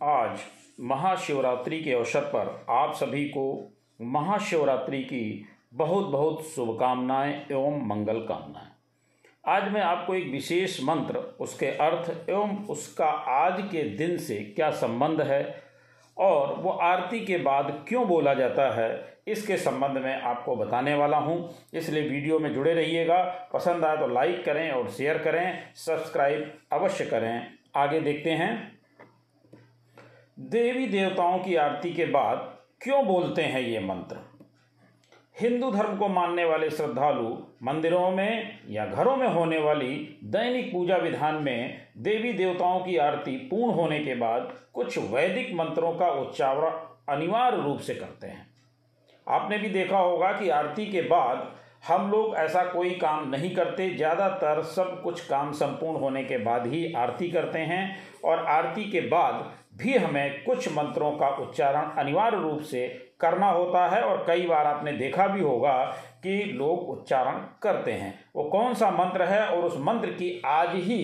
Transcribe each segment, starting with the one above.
आज महाशिवरात्रि के अवसर पर आप सभी को महाशिवरात्रि की बहुत बहुत शुभकामनाएँ एवं मंगल कामनाएँ। आज मैं आपको एक विशेष मंत्र, उसके अर्थ एवं उसका आज के दिन से क्या संबंध है और वो आरती के बाद क्यों बोला जाता है, इसके संबंध में आपको बताने वाला हूँ। इसलिए वीडियो में जुड़े रहिएगा। पसंद आए तो लाइक करें और शेयर करें। सब्सक्राइब अवश्य करें। आगे देखते हैं। देवी देवताओं की आरती के बाद क्यों बोलते हैं ये मंत्र? हिंदू धर्म को मानने वाले श्रद्धालु मंदिरों में या घरों में होने वाली दैनिक पूजा विधान में देवी देवताओं की आरती पूर्ण होने के बाद कुछ वैदिक मंत्रों का उच्चारण अनिवार्य रूप से करते हैं। आपने भी देखा होगा कि आरती के बाद हम लोग ऐसा कोई काम नहीं करते, ज़्यादातर सब कुछ काम संपूर्ण होने के बाद ही आरती करते हैं और आरती के बाद भी हमें कुछ मंत्रों का उच्चारण अनिवार्य रूप से करना होता है और कई बार आपने देखा भी होगा कि लोग उच्चारण करते हैं। वो कौन सा मंत्र है और उस मंत्र की आज ही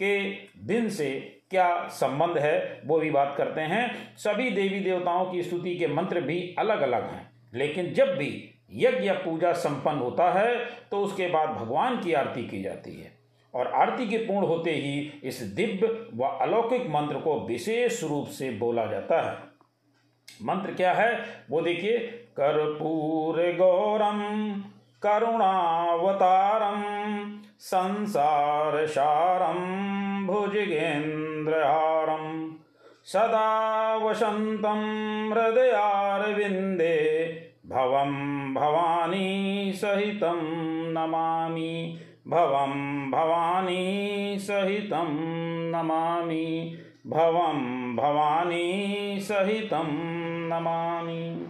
के दिन से क्या संबंध है, वो भी बात करते हैं। सभी देवी देवताओं की स्तुति के मंत्र भी अलग अलग हैं, लेकिन जब भी यज्ञ या पूजा संपन्न होता है तो उसके बाद भगवान की आरती की जाती है। और आरती के पूर्ण होते ही इस दिव्य व अलौकिक मंत्र को विशेष रूप से बोला जाता है। मंत्र क्या है? वो देखिए, कर्पूर गौरम, करुणावतारम संसार सारम भुजगेन्द्रहारम सदा वसंतम हृदयारविंदे भवम भवानी सहितं नमामि। भवं भवानी सहितं नमामि। भवं भवानी सहितं नमामि।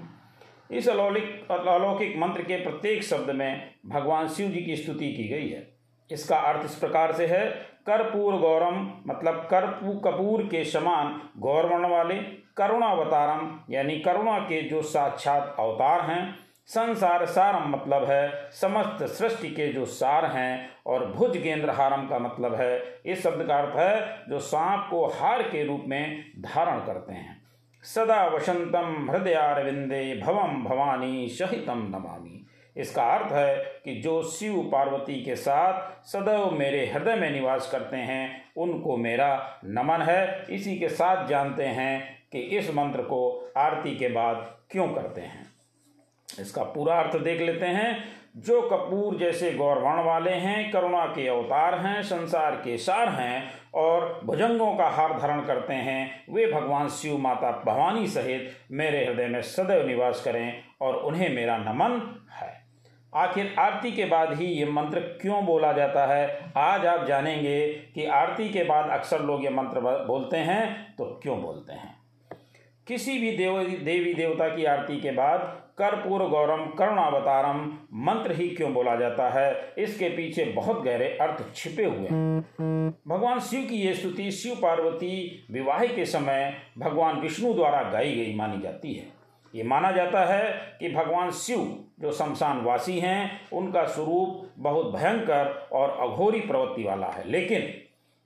इस अलौलिक, अलौकिक मंत्र के प्रत्येक शब्द में भगवान शिव जी की स्तुति की गई है। इसका अर्थ इस प्रकार से है, कर्पूर गौरम मतलब कर्पू, कपूर के समान गौरवर्ण वाले करुणावतारम, यानी करुणा के जो साक्षात अवतार हैं संसार सारम मतलब है, समस्त सृष्टि के जो सार हैं और भुज गेंद्र हारम का मतलब है। इस शब्द का अर्थ है, जो सांप को हार के रूप में धारण करते हैं। सदा वसंतम हृदयारविंदे भवम भवानी सहितम नमामि। इसका अर्थ है कि जो शिव पार्वती के साथ सदैव मेरे हृदय में निवास करते हैं, उनको मेरा नमन है। इसी के साथ जानते हैं कि इस मंत्र को आरती के बाद क्यों करते हैं। इसका पूरा अर्थ देख लेते हैं। जो कपूर जैसे गौरवण वाले हैं, करुणा के अवतार हैं, संसार के सार हैं और भुजंगों का हार धारण करते हैं, वे भगवान शिव माता भवानी सहित मेरे हृदय में सदैव निवास करें और उन्हें मेरा नमन है। आखिर आरती के बाद ही ये मंत्र क्यों बोला जाता है? आज आप जानेंगे कि आरती के बाद अक्सर लोग ये मंत्र बोलते हैं तो क्यों बोलते हैं? किसी भी देव, देवी देवता की आरती के बाद कर्पूर गौरम, करुणावतारम मंत्र ही क्यों बोला जाता है? इसके पीछे बहुत गहरे अर्थ छिपे हुए हैं। भगवान शिव की ये स्तुति शिव पार्वती विवाह के समय भगवान विष्णु द्वारा गाई गई मानी जाती है। ये माना जाता है कि भगवान शिव जो शमशान वासी हैं, उनका स्वरूप बहुत भयंकर और अघोरी प्रवृत्ति वाला है। लेकिन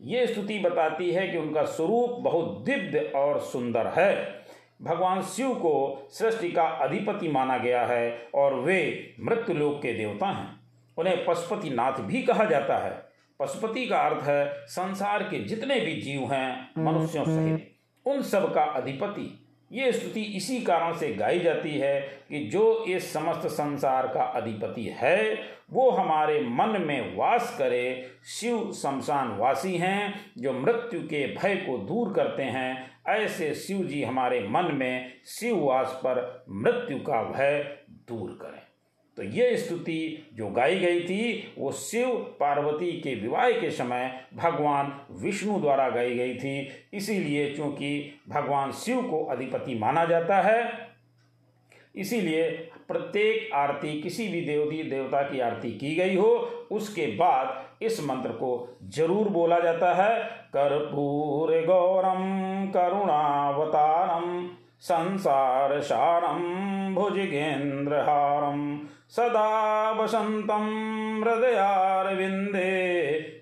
ये स्तुति बताती है कि उनका स्वरूप बहुत दिव्य और सुंदर है। भगवान शिव को सृष्टि का अधिपति माना गया है और वे मृत्युलोक के देवता हैं। उन्हें पशुपति नाथ भी कहा जाता है। पशुपति का अर्थ है संसार के जितने भी जीव हैं मनुष्यों सहित उन सब का अधिपति। ये स्तुति इसी कारण से गाई जाती है कि जो इस समस्त संसार का अधिपति है, वो हमारे मन में वास करे। शिव शमशान वासी हैं, जो मृत्यु के भय को दूर करते हैं। ऐसे शिव जी हमारे मन में शिव वास पर मृत्यु का भय दूर करें। तो ये स्तुति जो गाई गई थी, वो शिव पार्वती के विवाह के समय भगवान विष्णु द्वारा गाई गई थी। इसीलिए चूँकि भगवान शिव को अधिपति माना जाता है, इसीलिए प्रत्येक आरती किसी भी देवती, देवता की आरती की गई हो, उसके बाद इस मंत्र को ज़रूर बोला जाता है, कर्पूर गौरम करुणावतारम संसार सारम भुजगेन्द्रहारम सदा वसन्तं हृदयारविन्दे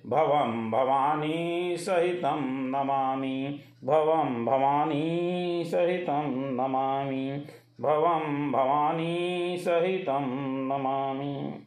भवं भवानी सहितं नमामि, भवं भवानी सहितं नमामि, भवं भवानी सहितं नमामि।